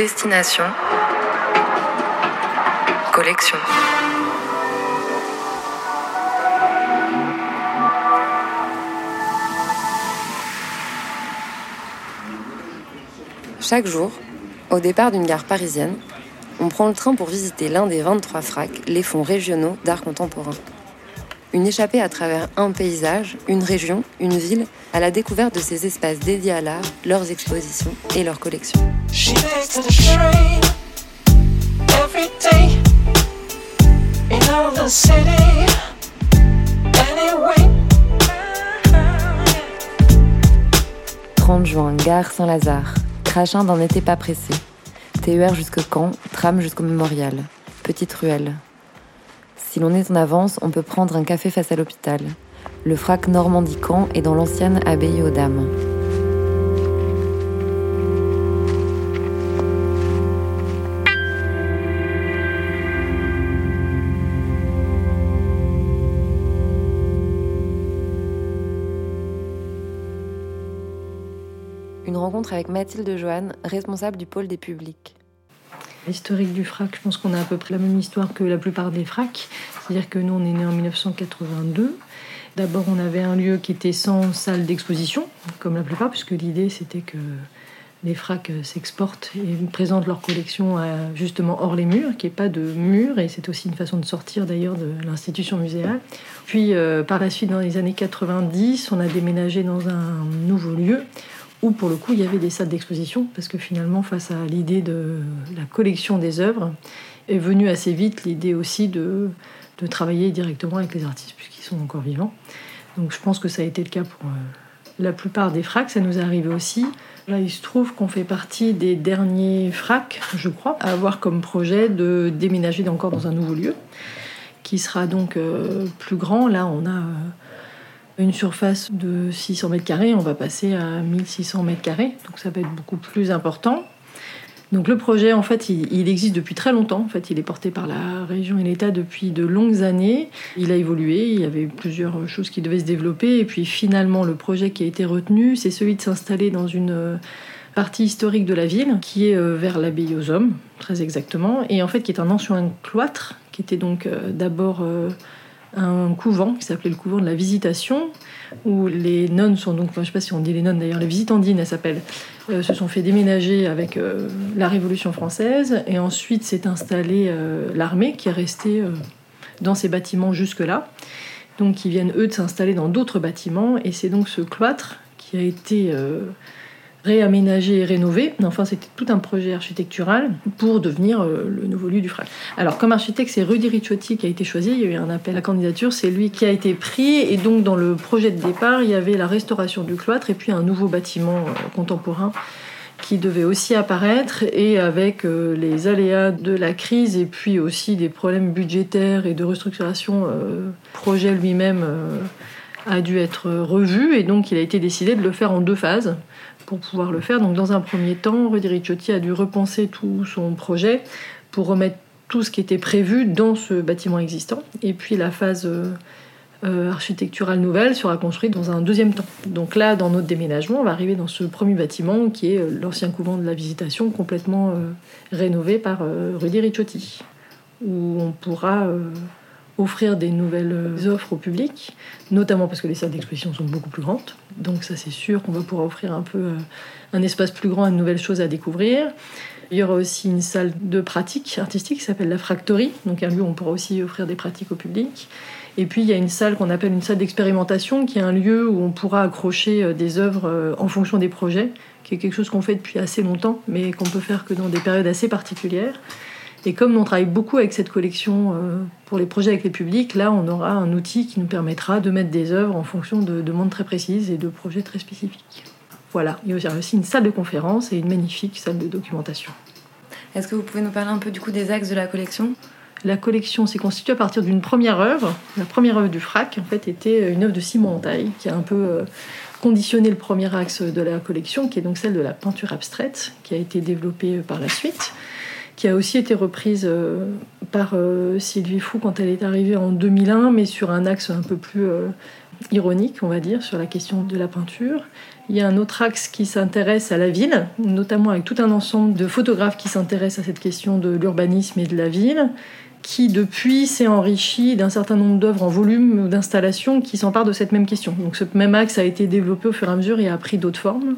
Destination Collection. Chaque jour, au départ d'une gare parisienne, on prend le train pour visiter l'un des 23 fracs, les fonds régionaux d'art contemporain. Une échappée à travers un paysage, une région, une ville, à la découverte de ces espaces dédiés à l'art, leurs expositions et leurs collections. « 30 juin, gare Saint-Lazare. Crachin n'en était pas pressé. TER jusqu'au camp, tram jusqu'au mémorial. Petite ruelle. Si l'on est en avance, on peut prendre un café face à l'hôpital. Le frac Normandie-Camp est dans l'ancienne abbaye aux Dames. Une rencontre avec Mathilde Joanne, responsable du pôle des publics. L'historique du frac, je pense qu'on a à peu près la même histoire que la plupart des fracs. C'est-à-dire que nous, on est né en 1982. D'abord, on avait un lieu qui était sans salle d'exposition, comme la plupart, puisque l'idée, c'était que les fracs s'exportent et présentent leur collection justement hors les murs, qu'il n'y ait pas de murs, et c'est aussi une façon de sortir d'ailleurs de l'institution muséale. Puis euh, par la suite, dans les années 90, on a déménagé dans un nouveau lieu où pour le coup il y avait des salles d'exposition, parce que finalement face à l'idée de la collection des œuvres, est venue assez vite l'idée aussi de, travailler directement avec les artistes puisqu'ils sont encore vivants. Donc je pense que ça a été le cas pour euh, la plupart des fracs, ça nous est arrivé aussi. Là il se trouve qu'on fait partie des derniers fracs, je crois, à avoir comme projet de déménager encore dans un nouveau lieu, qui sera donc euh, plus grand. Là on a... Une surface de 600 mètres carrés, on va passer à 1600 mètres carrés, donc ça va être beaucoup plus important. Donc le projet, en fait, il, existe depuis très longtemps. En fait, il est porté par la région et l'État depuis de longues années. Il a évolué, il y avait plusieurs choses qui devaient se développer. Et puis finalement, le projet qui a été retenu, c'est celui de s'installer dans une euh, partie historique de la ville, qui est euh, vers l'abbaye aux hommes, très exactement, et en fait qui est un ancien cloître, qui était donc euh, d'abord un couvent qui s'appelait le couvent de la Visitation, où les nonnes sont donc, je ne sais pas si on dit les nonnes d'ailleurs, les visitandines, elles s'appellent, euh, se sont fait déménager avec euh, la Révolution française, et ensuite s'est installée euh, l'armée qui est restée dans ces bâtiments jusque-là. Donc ils viennent eux de s'installer dans d'autres bâtiments, et c'est donc ce cloître qui a été réaménagé et rénové. Enfin, c'était tout un projet architectural pour devenir euh, le nouveau lieu du FRAC. Alors, comme architecte, c'est Rudy Ricciotti qui a été choisi. Il y a eu un appel à candidature. C'est lui qui a été pris. Et donc, dans le projet de départ, il y avait la restauration du cloître et puis un nouveau bâtiment euh, contemporain qui devait aussi apparaître et avec euh, les aléas de la crise et puis aussi des problèmes budgétaires et de restructuration, le projet lui-même a dû être revu et donc il a été décidé de le faire en deux phases pour pouvoir le faire. Donc dans un premier temps, Rudy Ricciotti a dû repenser tout son projet pour remettre tout ce qui était prévu dans ce bâtiment existant. Et puis la phase euh, euh, architecturale nouvelle sera construite dans un deuxième temps. Donc là, dans notre déménagement, on va arriver dans ce premier bâtiment qui est euh, l'ancien couvent de la Visitation, complètement rénové par Rudy Ricciotti, où on pourra offrir des nouvelles euh, offres au public, notamment parce que les salles d'exposition sont beaucoup plus grandes. Donc ça c'est sûr qu'on va pouvoir offrir un peu euh, un espace plus grand à de nouvelles choses à découvrir. Il y aura aussi une salle de pratique artistique qui s'appelle la Fractory, donc un lieu où on pourra aussi offrir des pratiques au public. Et puis il y a une salle qu'on appelle une salle d'expérimentation, qui est un lieu où on pourra accrocher euh, des œuvres en fonction des projets, qui est quelque chose qu'on fait depuis assez longtemps, mais qu'on peut faire que dans des périodes assez particulières. Et comme on travaille beaucoup avec cette collection euh, pour les projets avec les publics, là, on aura un outil qui nous permettra de mettre des œuvres en fonction de demandes très précises et de projets très spécifiques. Voilà, il y a aussi une salle de conférence et une magnifique salle de documentation. Est-ce que vous pouvez nous parler un peu du coup des axes de la collection? La collection s'est constituée à partir d'une première œuvre. La première œuvre du FRAC, en fait, était une œuvre de Simon Entaille, qui a un peu euh, conditionné le premier axe de la collection, qui est donc celle de la peinture abstraite, qui a été développée par la suite qui a aussi été reprise euh, par Sylvie Fou quand elle est arrivée en 2001, mais sur un axe un peu plus ironique, on va dire, sur la question de la peinture. Il y a un autre axe qui s'intéresse à la ville, notamment avec tout un ensemble de photographes qui s'intéressent à cette question de l'urbanisme et de la ville, qui depuis s'est enrichi d'un certain nombre d'œuvres en volume ou d'installations qui s'emparent de cette même question. Donc ce même axe a été développé au fur et à mesure et a pris d'autres formes.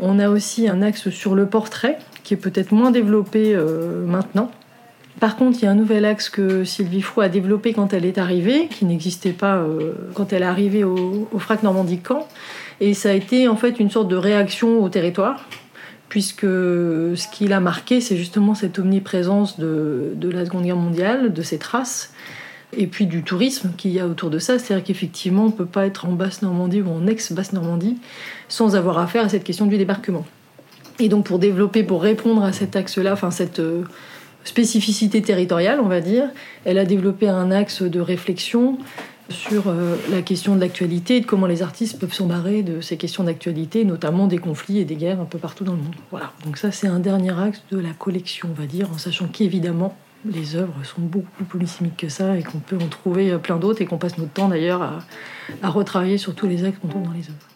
On a aussi un axe sur le portrait qui est peut-être moins développé euh, maintenant. Par contre, il y a un nouvel axe que Sylvie Froux a développé quand elle est arrivée, qui n'existait pas euh, quand elle est arrivée au, au FRAC Normandie-Camp, et ça a été en fait une sorte de réaction au territoire, puisque ce qui l'a marqué, c'est justement cette omniprésence de, la Seconde Guerre mondiale, de ses traces, et puis du tourisme qu'il y a autour de ça. C'est-à-dire qu'effectivement, on ne peut pas être en Basse-Normandie ou en ex-Basse-Normandie sans avoir affaire à cette question du débarquement. Et donc pour développer, pour répondre à cet axe-là, enfin cette euh, spécificité territoriale, on va dire, elle a développé un axe de réflexion sur euh, la question de l'actualité et de comment les artistes peuvent s'embarrer de ces questions d'actualité, notamment des conflits et des guerres un peu partout dans le monde. Voilà, donc ça c'est un dernier axe de la collection, on va dire, en sachant qu'évidemment les œuvres sont beaucoup plus polysémiques que ça et qu'on peut en trouver plein d'autres et qu'on passe notre temps d'ailleurs à, à retravailler sur tous les axes qu'on trouve dans les œuvres.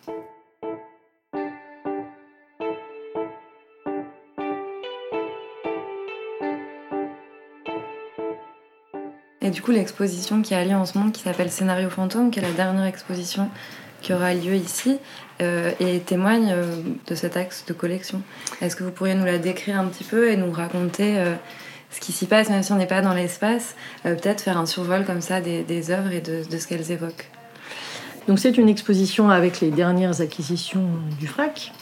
Et du coup, l'exposition qui a lieu en ce moment, qui s'appelle Scénario fantôme, qui est la dernière exposition qui aura lieu ici, euh, et témoigne euh, de cet axe de collection. Est-ce que vous pourriez nous la décrire un petit peu et nous raconter euh, ce qui s'y passe, même si on n'est pas dans l'espace, peut-être faire un survol comme ça des, œuvres et de, ce qu'elles évoquent. Donc c'est une exposition avec les dernières acquisitions du FRAC.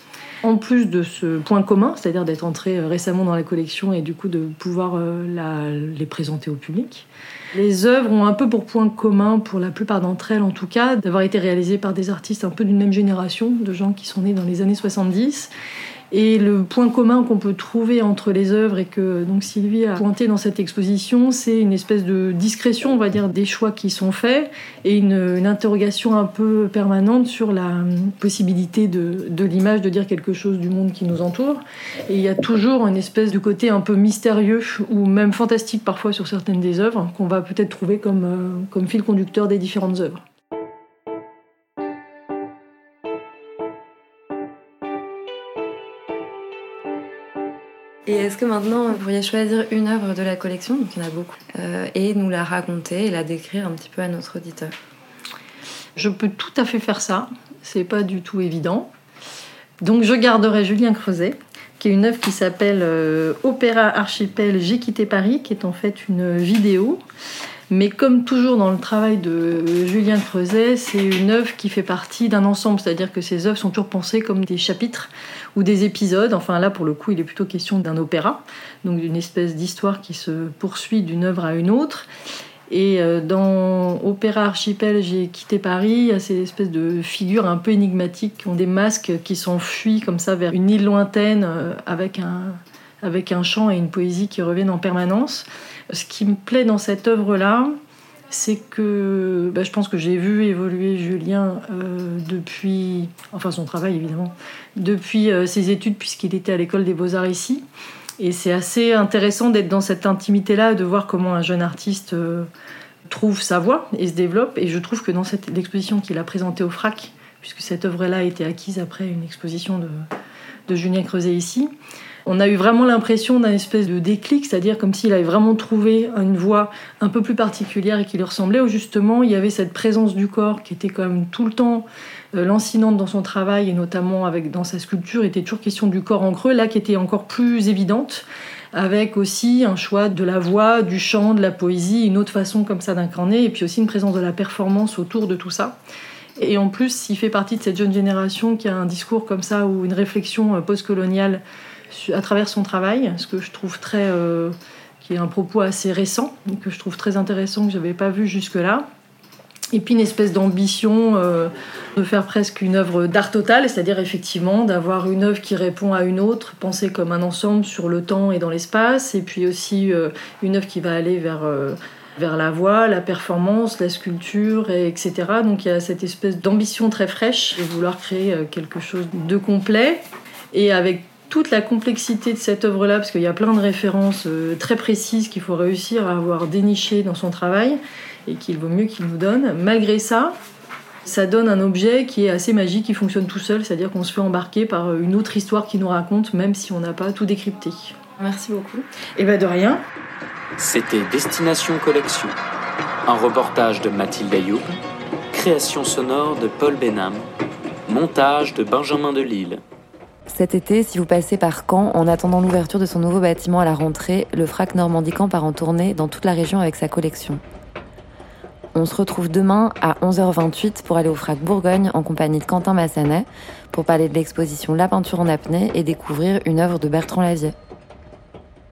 En plus de ce point commun, c'est-à-dire d'être entré récemment dans la collection et du coup de pouvoir la, les présenter au public, les œuvres ont un peu pour point commun, pour la plupart d'entre elles en tout cas, d'avoir été réalisées par des artistes un peu d'une même génération, de gens qui sont nés dans les années 70 et le point commun qu'on peut trouver entre les œuvres et que donc Sylvie a pointé dans cette exposition, c'est une espèce de discrétion, on va dire, des choix qui sont faits et une, interrogation un peu permanente sur la possibilité de, l'image de dire quelque chose du monde qui nous entoure. Et il y a toujours une espèce de côté un peu mystérieux ou même fantastique parfois sur certaines des œuvres qu'on va peut-être trouver comme, euh, comme fil conducteur des différentes œuvres. Est-ce que maintenant vous pourriez choisir une œuvre de la collection, donc il y en a beaucoup, euh, et nous la raconter et la décrire un petit peu à notre auditeur Je peux tout à fait faire ça, c'est pas du tout évident. Donc je garderai Julien Creuset, qui est une œuvre qui s'appelle euh, Opéra Archipel J'ai quitté Paris, qui est en fait une vidéo. Mais comme toujours dans le travail de Julien Creuset, c'est une œuvre qui fait partie d'un ensemble, c'est-à-dire que ces œuvres sont toujours pensées comme des chapitres ou des épisodes. Enfin là, pour le coup, il est plutôt question d'un opéra, donc d'une espèce d'histoire qui se poursuit d'une œuvre à une autre. Et euh, dans Opéra Archipel, j'ai quitté Paris, il y a ces espèces de figures un peu énigmatiques qui ont des masques qui s'enfuient comme ça vers une île lointaine euh, avec un, avec un chant et une poésie qui reviennent en permanence. Ce qui me plaît dans cette œuvre-là, c'est que bah, je pense que j'ai vu évoluer Julien euh, depuis, enfin son travail évidemment, depuis euh, ses études puisqu'il était à l'école des beaux-arts ici. Et c'est assez intéressant d'être dans cette intimité-là, de voir comment un jeune artiste euh, trouve sa voix et se développe. Et je trouve que dans cette exposition qu'il a présentée au FRAC, puisque cette œuvre-là a été acquise après une exposition de, de Julien Creuset ici, on a eu vraiment l'impression d'un espèce de déclic, c'est-à-dire comme s'il avait vraiment trouvé une voix un peu plus particulière et qui lui ressemblait, où justement il y avait cette présence du corps qui était quand même tout le temps euh, lancinante dans son travail et notamment avec dans sa sculpture, était toujours question du corps en creux, là qui était encore plus évidente avec aussi un choix de la voix, du chant, de la poésie, une autre façon comme ça d'incarner, et puis aussi une présence de la performance autour de tout ça. Et en plus, il fait partie de cette jeune génération qui a un discours comme ça ou une réflexion euh, postcoloniale à travers son travail, ce que je trouve très. Euh, qui est un propos assez récent, que je trouve très intéressant, que je n'avais pas vu jusque-là. Et puis une espèce d'ambition euh, de faire presque une œuvre d'art total, c'est-à-dire effectivement d'avoir une œuvre qui répond à une autre, pensée comme un ensemble sur le temps et dans l'espace, et puis aussi euh, une œuvre qui va aller vers, vers la voix, la performance, la sculpture, et etc. Donc il y a cette espèce d'ambition très fraîche de vouloir créer quelque chose de complet, et avec toute la complexité de cette œuvre-là, parce qu'il y a plein de références euh, très précises qu'il faut réussir à avoir dénichées dans son travail et qu'il vaut mieux qu'il nous donne. Malgré ça, ça donne un objet qui est assez magique, qui fonctionne tout seul, c'est-à-dire qu'on se fait embarquer par euh, une autre histoire qui nous raconte, même si on n'a pas tout décrypté. Merci beaucoup. Et bien de rien. C'était Destination Collection, un reportage de Mathilde Ayoub, création sonore de Paul Benham, montage de Benjamin Delille. Cet été, si vous passez par Caen, en attendant l'ouverture de son nouveau bâtiment à la rentrée, le FRAC Normandie Caen part en tournée dans toute la région avec sa collection. On se retrouve demain à 11h28 pour aller au FRAC Bourgogne en compagnie de Quentin Massanet pour parler de l'exposition La peinture en apnée et découvrir une œuvre de Bertrand Lavier.